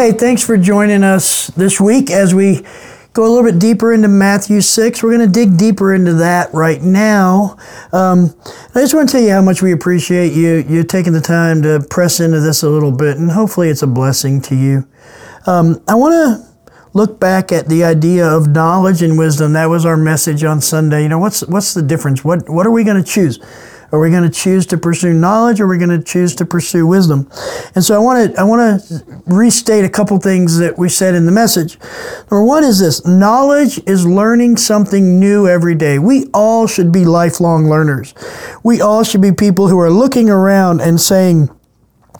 Hey, thanks for joining us this week as we go a little bit deeper into Matthew 6. We're going to dig deeper into that right now. Um, I just want to tell you how much we appreciate you, you taking the time to press into this a little bit, and hopefully it's a blessing to you. Um, I want to look back at the idea of knowledge and wisdom. That was our message on Sunday. You know, what's, what's the difference? What, what are we going to choose? Are we going to choose to pursue knowledge or are we going to choose to pursue wisdom? And so I want to I want to restate a couple things that we said in the message. Number one is this knowledge is learning something new every day. We all should be lifelong learners. We all should be people who are looking around and saying,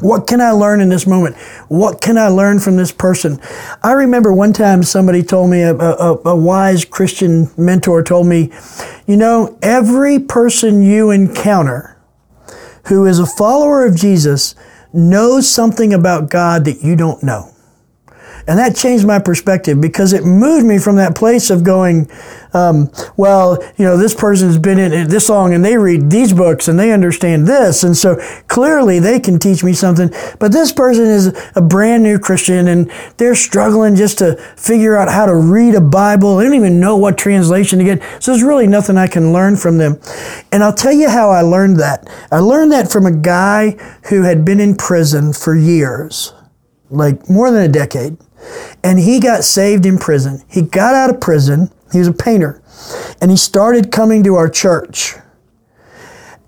what can I learn in this moment? What can I learn from this person? I remember one time somebody told me, a, a, a, wise Christian mentor told me, you know, every person you encounter who is a follower of Jesus knows something about God that you don't know. And that changed my perspective because it moved me from that place of going, um, well, you know, this person's been in this long and they read these books and they understand this. And so clearly they can teach me something. But this person is a brand new Christian and they're struggling just to figure out how to read a Bible. They don't even know what translation to get. So there's really nothing I can learn from them. And I'll tell you how I learned that. I learned that from a guy who had been in prison for years, like more than a decade. And he got saved in prison. He got out of prison. He was a painter. And he started coming to our church.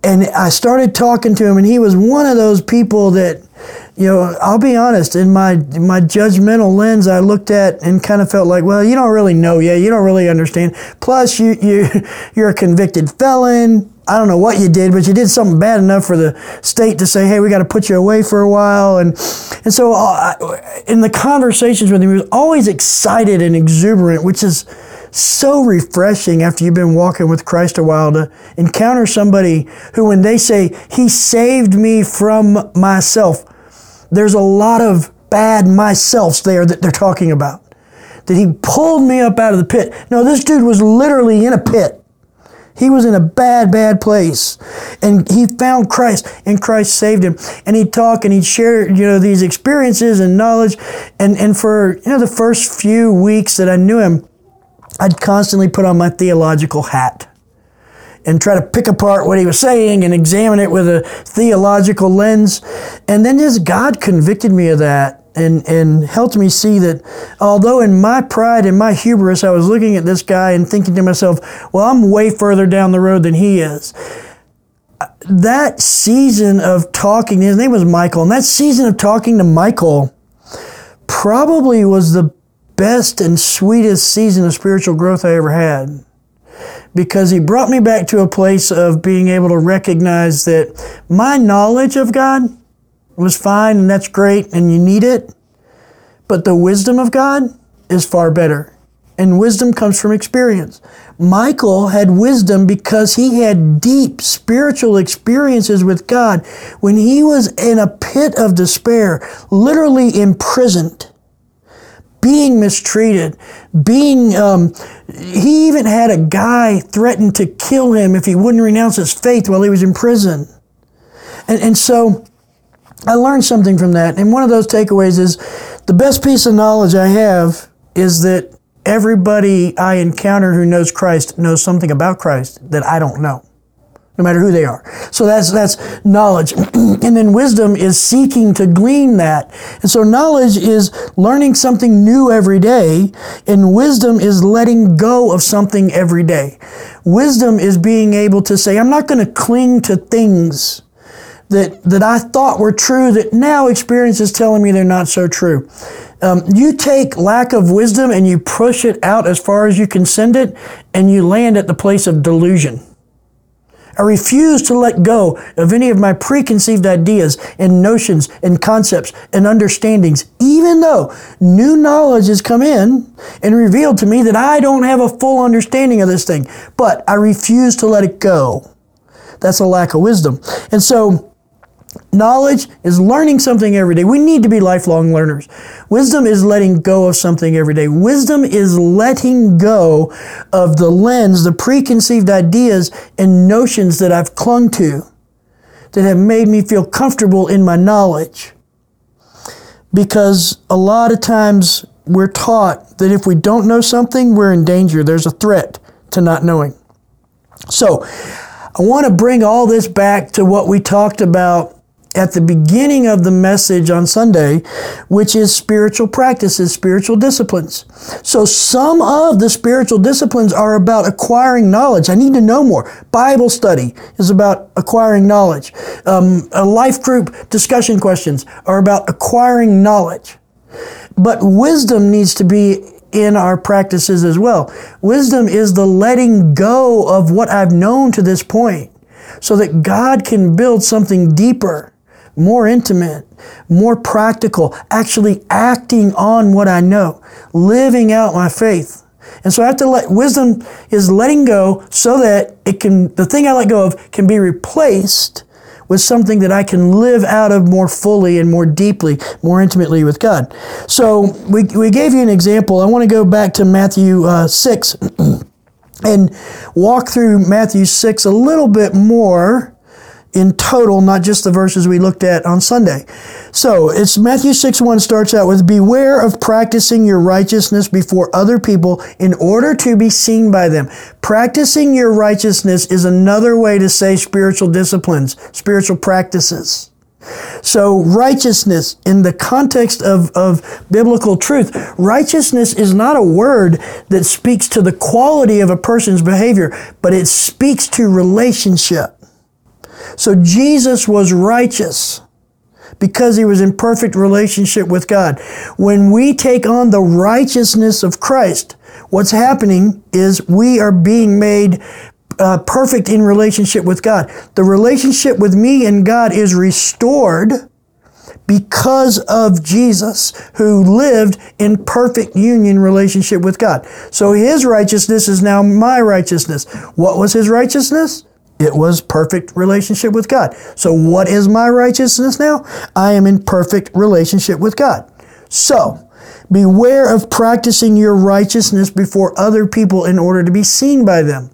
And I started talking to him, and he was one of those people that, you know, I'll be honest, in my my judgmental lens, I looked at and kind of felt like, well, you don't really know yet, you don't really understand. Plus, you you you're a convicted felon. I don't know what you did, but you did something bad enough for the state to say, "Hey, we got to put you away for a while." And and so, uh, in the conversations with him, he was always excited and exuberant, which is so refreshing after you've been walking with Christ a while to encounter somebody who, when they say, He saved me from myself, there's a lot of bad myselfs there that they're talking about. That He pulled me up out of the pit. No, this dude was literally in a pit. He was in a bad, bad place. And he found Christ, and Christ saved him. And he'd talk and he'd share, you know, these experiences and knowledge. And, and for, you know, the first few weeks that I knew him, I'd constantly put on my theological hat and try to pick apart what he was saying and examine it with a theological lens. And then just God convicted me of that and, and helped me see that although in my pride and my hubris, I was looking at this guy and thinking to myself, well, I'm way further down the road than he is. That season of talking, his name was Michael, and that season of talking to Michael probably was the best and sweetest season of spiritual growth I ever had because he brought me back to a place of being able to recognize that my knowledge of God was fine and that's great and you need it, but the wisdom of God is far better. And wisdom comes from experience. Michael had wisdom because he had deep spiritual experiences with God when he was in a pit of despair, literally imprisoned being mistreated, being, um, he even had a guy threaten to kill him if he wouldn't renounce his faith while he was in prison. And, and so I learned something from that. And one of those takeaways is the best piece of knowledge I have is that everybody I encounter who knows Christ knows something about Christ that I don't know no matter who they are. So that's that's knowledge. and then wisdom is seeking to glean that. And so knowledge is learning something new every day, and wisdom is letting go of something every day. Wisdom is being able to say, I'm not going to cling to things that, that I thought were true that now experience is telling me they're not so true. Um, you take lack of wisdom and you push it out as far as you can send it, and you land at the place of delusion. I refuse to let go of any of my preconceived ideas and notions and concepts and understandings, even though new knowledge has come in and revealed to me that I don't have a full understanding of this thing. But I refuse to let it go. That's a lack of wisdom. And so, Knowledge is learning something every day. We need to be lifelong learners. Wisdom is letting go of something every day. Wisdom is letting go of the lens, the preconceived ideas and notions that I've clung to that have made me feel comfortable in my knowledge. because a lot of times we're taught that if we don't know something, we're in danger. There's a threat to not knowing. So, I want to bring all this back to what we talked about at the beginning of the message on Sunday, which is spiritual practices, spiritual disciplines. So some of the spiritual disciplines are about acquiring knowledge. I need to know more. Bible study is about acquiring knowledge. Um, a life group discussion questions are about acquiring knowledge. But wisdom needs to be in our practices as well. Wisdom is the letting go of what I've known to this point so that God can build something deeper more intimate, more practical, actually acting on what I know, living out my faith. And so I have to let wisdom is letting go so that it can the thing I let go of can be replaced with something that I can live out of more fully and more deeply, more intimately with God. So we, we gave you an example. I want to go back to Matthew uh, 6 and walk through Matthew 6 a little bit more in total, not just the verses we looked at on Sunday. So it's Matthew 6 1 starts out with Beware of practicing your righteousness before other people in order to be seen by them. Practicing your righteousness is another way to say spiritual disciplines, spiritual practices. So, righteousness, in the context of, of biblical truth, righteousness is not a word that speaks to the quality of a person's behavior, but it speaks to relationship. So Jesus was righteous because he was in perfect relationship with God. When we take on the righteousness of Christ, what's happening is we are being made uh, perfect in relationship with God. The relationship with me and God is restored because of Jesus who lived in perfect union relationship with God. So his righteousness is now my righteousness. What was his righteousness? It was perfect relationship with God. So what is my righteousness now? I am in perfect relationship with God. So, beware of practicing your righteousness before other people in order to be seen by them.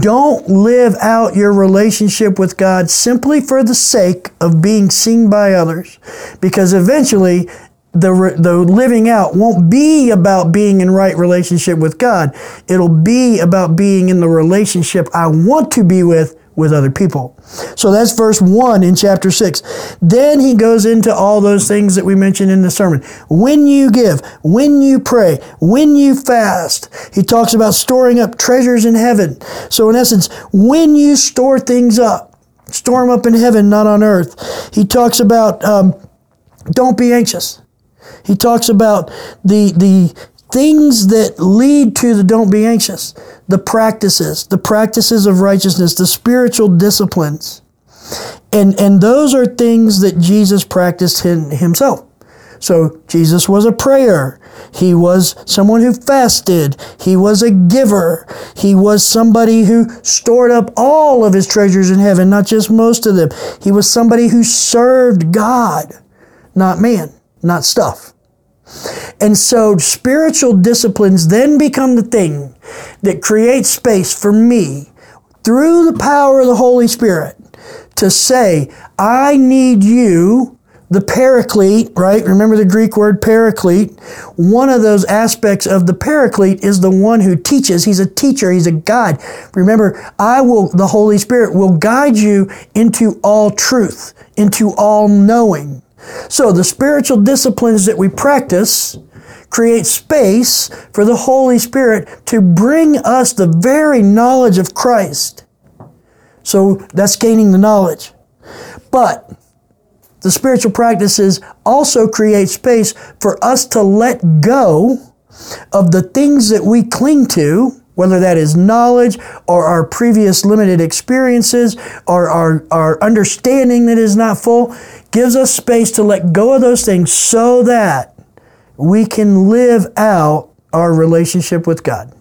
Don't live out your relationship with God simply for the sake of being seen by others, because eventually the, the living out won't be about being in right relationship with God. It'll be about being in the relationship I want to be with with other people. So that's verse 1 in chapter 6. Then he goes into all those things that we mentioned in the sermon. When you give, when you pray, when you fast, he talks about storing up treasures in heaven. So in essence, when you store things up, store them up in heaven, not on earth. He talks about um, don't be anxious. He talks about the, the things that lead to the don't be anxious, the practices, the practices of righteousness, the spiritual disciplines. And, and those are things that Jesus practiced in himself. So Jesus was a prayer. He was someone who fasted. He was a giver. He was somebody who stored up all of his treasures in heaven, not just most of them. He was somebody who served God, not man not stuff. And so spiritual disciplines then become the thing that creates space for me through the power of the Holy Spirit to say, I need you, the paraclete, right? Remember the Greek word paraclete? One of those aspects of the paraclete is the one who teaches. He's a teacher, he's a guide. Remember, I will, the Holy Spirit will guide you into all truth, into all knowing. So the spiritual disciplines that we practice create space for the Holy Spirit to bring us the very knowledge of Christ. So that's gaining the knowledge. But the spiritual practices also create space for us to let go of the things that we cling to whether that is knowledge or our previous limited experiences or our, our understanding that is not full, gives us space to let go of those things so that we can live out our relationship with God.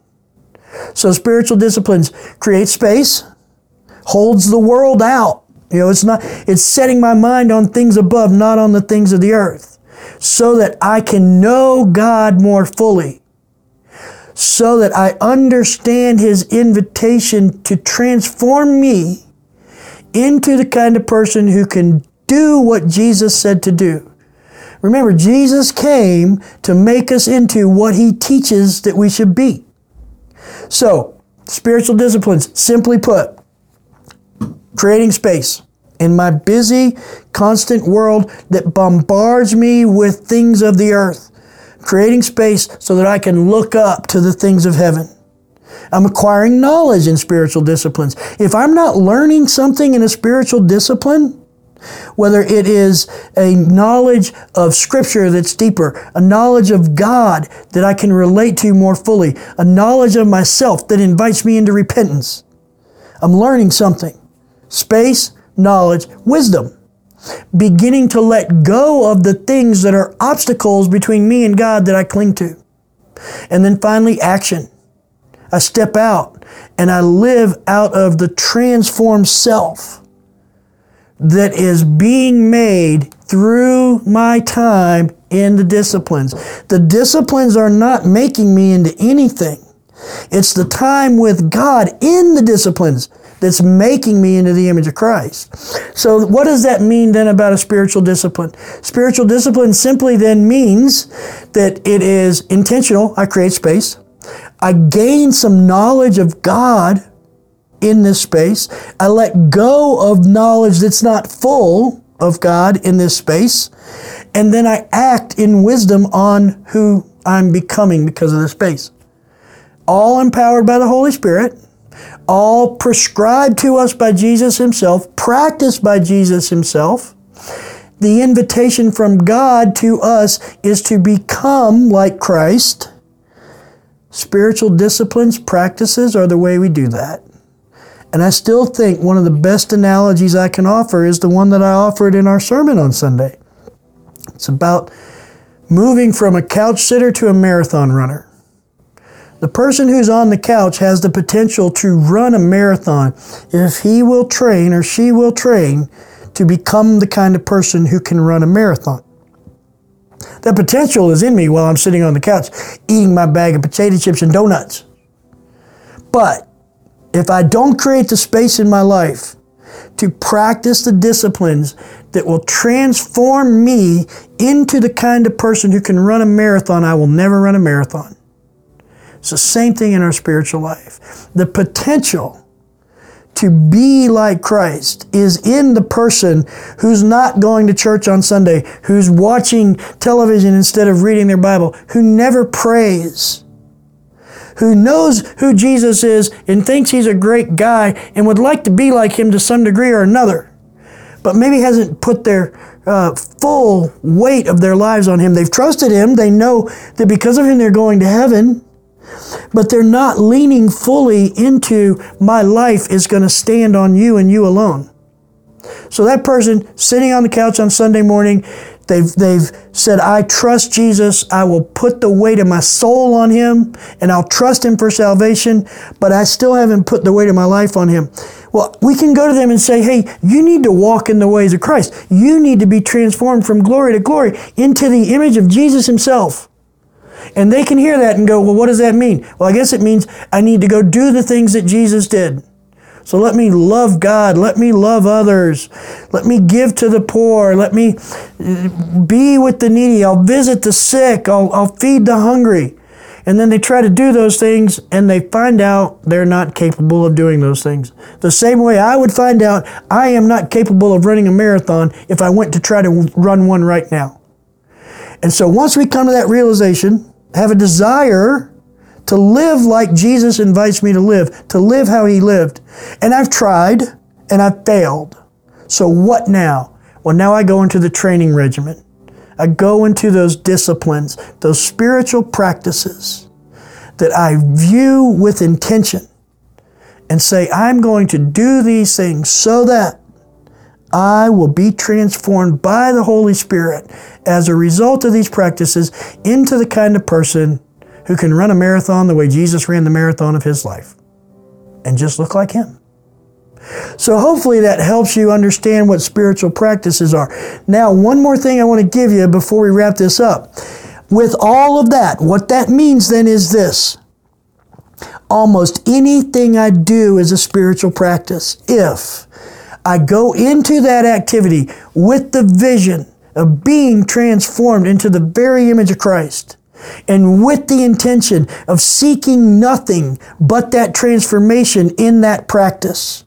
So spiritual disciplines create space, holds the world out. You know, it's not, it's setting my mind on things above, not on the things of the earth, so that I can know God more fully so that I understand his invitation to transform me into the kind of person who can do what Jesus said to do. Remember, Jesus came to make us into what he teaches that we should be. So, spiritual disciplines, simply put, creating space in my busy, constant world that bombards me with things of the earth, creating space so that I can look up to the things of heaven. I'm acquiring knowledge in spiritual disciplines. If I'm not learning something in a spiritual discipline, whether it is a knowledge of Scripture that's deeper, a knowledge of God that I can relate to more fully, a knowledge of myself that invites me into repentance, I'm learning something. Space, knowledge, wisdom. Beginning to let go of the things that are obstacles between me and God that I cling to. And then finally, action. I step out and I live out of the transformed self that is being made through my time in the disciplines. The disciplines are not making me into anything. It's the time with God in the disciplines that's making me into the image of Christ. So, what does that mean then about a spiritual discipline? Spiritual discipline simply then means that it is intentional. I create space. I gain some knowledge of God in this space. I let go of knowledge that's not full of God in this space. And then I act in wisdom on who I'm becoming because of the space. All empowered by the Holy Spirit, all prescribed to us by Jesus Himself, practiced by Jesus Himself. The invitation from God to us is to become like Christ. Spiritual disciplines, practices are the way we do that. And I still think one of the best analogies I can offer is the one that I offered in our sermon on Sunday. It's about moving from a couch sitter to a marathon runner. The person who's on the couch has the potential to run a marathon if he will train or she will train to become the kind of person who can run a marathon. That potential is in me while I'm sitting on the couch eating my bag of potato chips and donuts. But if I don't create the space in my life to practice the disciplines that will transform me into the kind of person who can run a marathon, I will never run a marathon. It's the same thing in our spiritual life. The potential to be like Christ is in the person who's not going to church on Sunday, who's watching television instead of reading their Bible, who never prays, who knows who Jesus is and thinks he's a great guy and would like to be like him to some degree or another, but maybe hasn't put their uh, full weight of their lives on him. They've trusted him, they know that because of him they're going to heaven but they're not leaning fully into my life is going to stand on you and you alone. So that person sitting on the couch on Sunday morning, they've, they've said, I trust Jesus. I will put the weight of my soul on him and I'll trust him for salvation, but I still haven't put the weight of my life on him. Well, we can go to them and say, hey, you need to walk in the ways of Christ. You need to be transformed from glory to glory into the image of Jesus himself. And they can hear that and go, well, what does that mean? Well, I guess it means I need to go do the things that Jesus did. So let me love God. Let me love others. Let me give to the poor. Let me uh, be with the needy. I'll visit the sick. I'll, I'll feed the hungry. And then they try to do those things and they find out they're not capable of doing those things. The same way I would find out I am not capable of running a marathon if I went to try to run one right now. And so once we come to that realization, have a desire to live like Jesus invites me to live, to live how he lived. And I've tried and I've failed. So what now? Well, now I go into the training regimen. I go into those disciplines, those spiritual practices that I view with intention and say, I'm going to do these things so that I will be transformed by the Holy Spirit as a result of these practices into the kind of person who can run a marathon the way Jesus ran the marathon of his life and just look like him. So hopefully that helps you understand what spiritual practices are. Now, one more thing I want to give you before we wrap this up. With all of that, what that means then is this. Almost anything I do is a spiritual practice if I go into that activity with the vision of being transformed into the very image of Christ. And with the intention of seeking nothing but that transformation in that practice.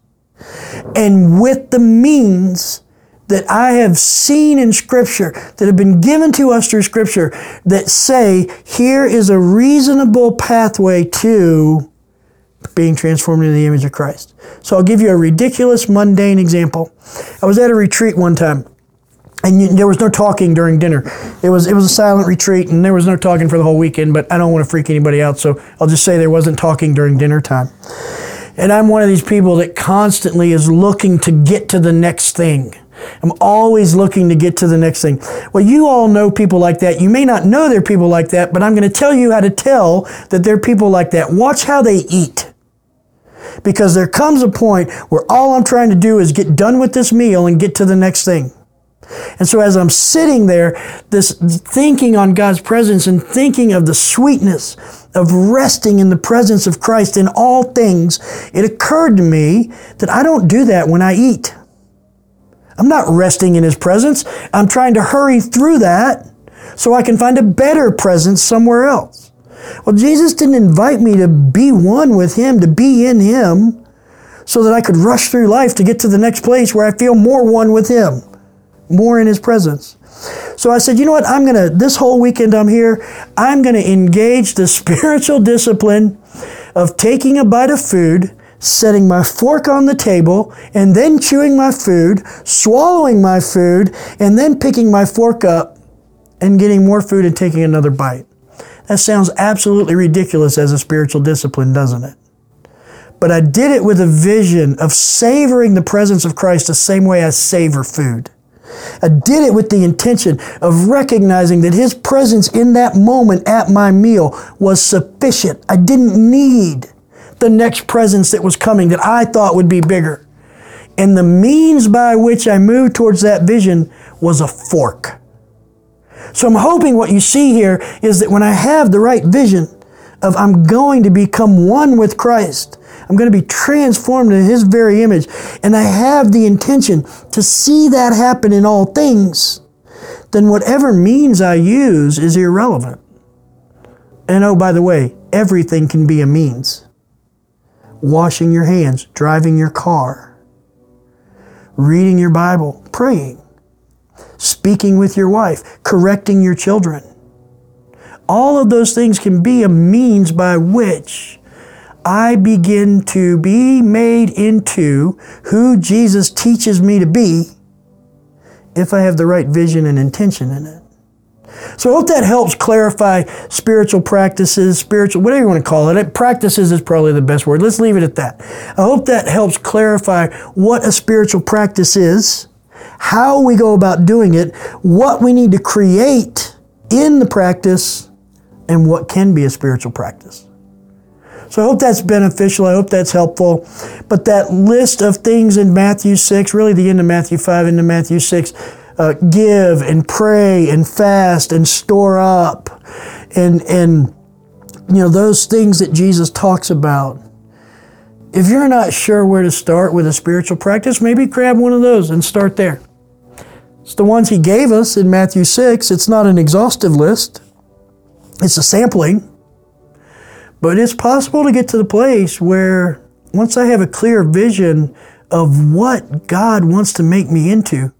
And with the means that I have seen in Scripture, that have been given to us through Scripture, that say, here is a reasonable pathway to being transformed into the image of Christ. So I'll give you a ridiculous, mundane example. I was at a retreat one time. And you, there was no talking during dinner. It was it was a silent retreat, and there was no talking for the whole weekend. But I don't want to freak anybody out, so I'll just say there wasn't talking during dinner time. And I'm one of these people that constantly is looking to get to the next thing. I'm always looking to get to the next thing. Well, you all know people like that. You may not know they're people like that, but I'm going to tell you how to tell that they're people like that. Watch how they eat. Because there comes a point where all I'm trying to do is get done with this meal and get to the next thing. And so as I'm sitting there, this thinking on God's presence and thinking of the sweetness of resting in the presence of Christ in all things, it occurred to me that I don't do that when I eat. I'm not resting in His presence. I'm trying to hurry through that so I can find a better presence somewhere else. Well, Jesus didn't invite me to be one with Him, to be in Him, so that I could rush through life to get to the next place where I feel more one with Him, more in His presence. So I said, you know what? I'm going to, this whole weekend I'm here, I'm going to engage the spiritual discipline of taking a bite of food setting my fork on the table, and then chewing my food, swallowing my food, and then picking my fork up and getting more food and taking another bite. That sounds absolutely ridiculous as a spiritual discipline, doesn't it? But I did it with a vision of savoring the presence of Christ the same way I savor food. I did it with the intention of recognizing that His presence in that moment at my meal was sufficient. I didn't need the next presence that was coming that I thought would be bigger. And the means by which I moved towards that vision was a fork. So I'm hoping what you see here is that when I have the right vision of I'm going to become one with Christ, I'm going to be transformed in His very image, and I have the intention to see that happen in all things, then whatever means I use is irrelevant. And oh, by the way, everything can be a means washing your hands, driving your car, reading your Bible, praying, speaking with your wife, correcting your children. All of those things can be a means by which I begin to be made into who Jesus teaches me to be if I have the right vision and intention in it. So I hope that helps clarify spiritual practices, spiritual, whatever you want to call it. Practices is probably the best word. Let's leave it at that. I hope that helps clarify what a spiritual practice is, how we go about doing it, what we need to create in the practice, and what can be a spiritual practice. So I hope that's beneficial. I hope that's helpful. But that list of things in Matthew 6, really the end of Matthew 5 into Matthew 6, uh, give and pray and fast and store up and and you know those things that Jesus talks about. If you're not sure where to start with a spiritual practice, maybe grab one of those and start there. It's the ones he gave us in Matthew 6. It's not an exhaustive list. It's a sampling. But it's possible to get to the place where once I have a clear vision of what God wants to make me into,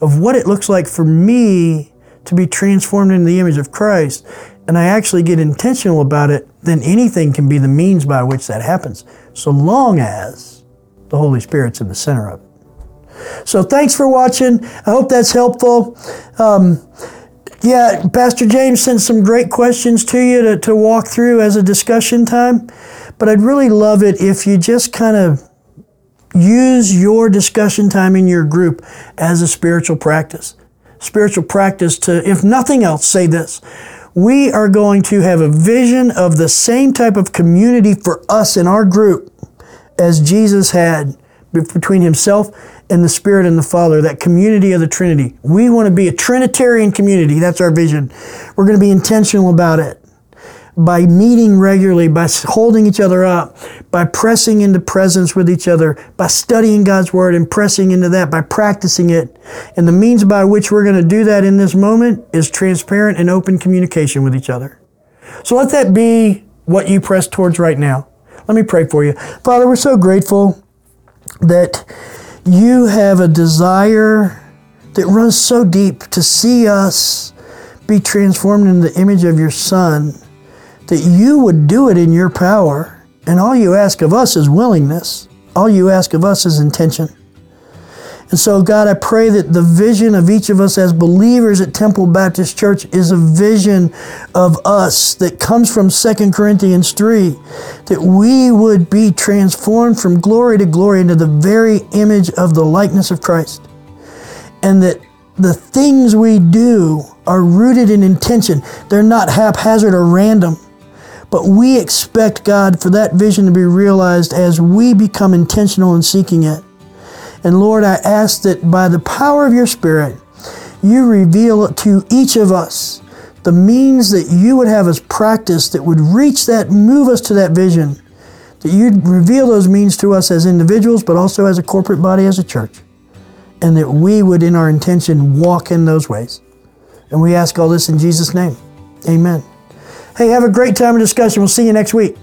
of what it looks like for me to be transformed into the image of Christ, and I actually get intentional about it, then anything can be the means by which that happens, so long as the Holy Spirit's in the center of it. So thanks for watching. I hope that's helpful. Um, yeah, Pastor James sent some great questions to you to, to walk through as a discussion time, but I'd really love it if you just kind of Use your discussion time in your group as a spiritual practice. Spiritual practice to, if nothing else, say this. We are going to have a vision of the same type of community for us in our group as Jesus had between himself and the Spirit and the Father, that community of the Trinity. We want to be a Trinitarian community. That's our vision. We're going to be intentional about it. By meeting regularly, by holding each other up, by pressing into presence with each other, by studying God's Word and pressing into that, by practicing it. And the means by which we're going to do that in this moment is transparent and open communication with each other. So let that be what you press towards right now. Let me pray for you. Father, we're so grateful that you have a desire that runs so deep to see us be transformed in the image of your Son, that you would do it in your power. And all you ask of us is willingness. All you ask of us is intention. And so, God, I pray that the vision of each of us as believers at Temple Baptist Church is a vision of us that comes from 2 Corinthians 3, that we would be transformed from glory to glory into the very image of the likeness of Christ. And that the things we do are rooted in intention. They're not haphazard or random. But we expect God for that vision to be realized as we become intentional in seeking it. And Lord, I ask that by the power of your Spirit, you reveal to each of us the means that you would have us practice that would reach that, move us to that vision. That you'd reveal those means to us as individuals, but also as a corporate body, as a church. And that we would, in our intention, walk in those ways. And we ask all this in Jesus' name. Amen. Hey, have a great time of discussion. We'll see you next week.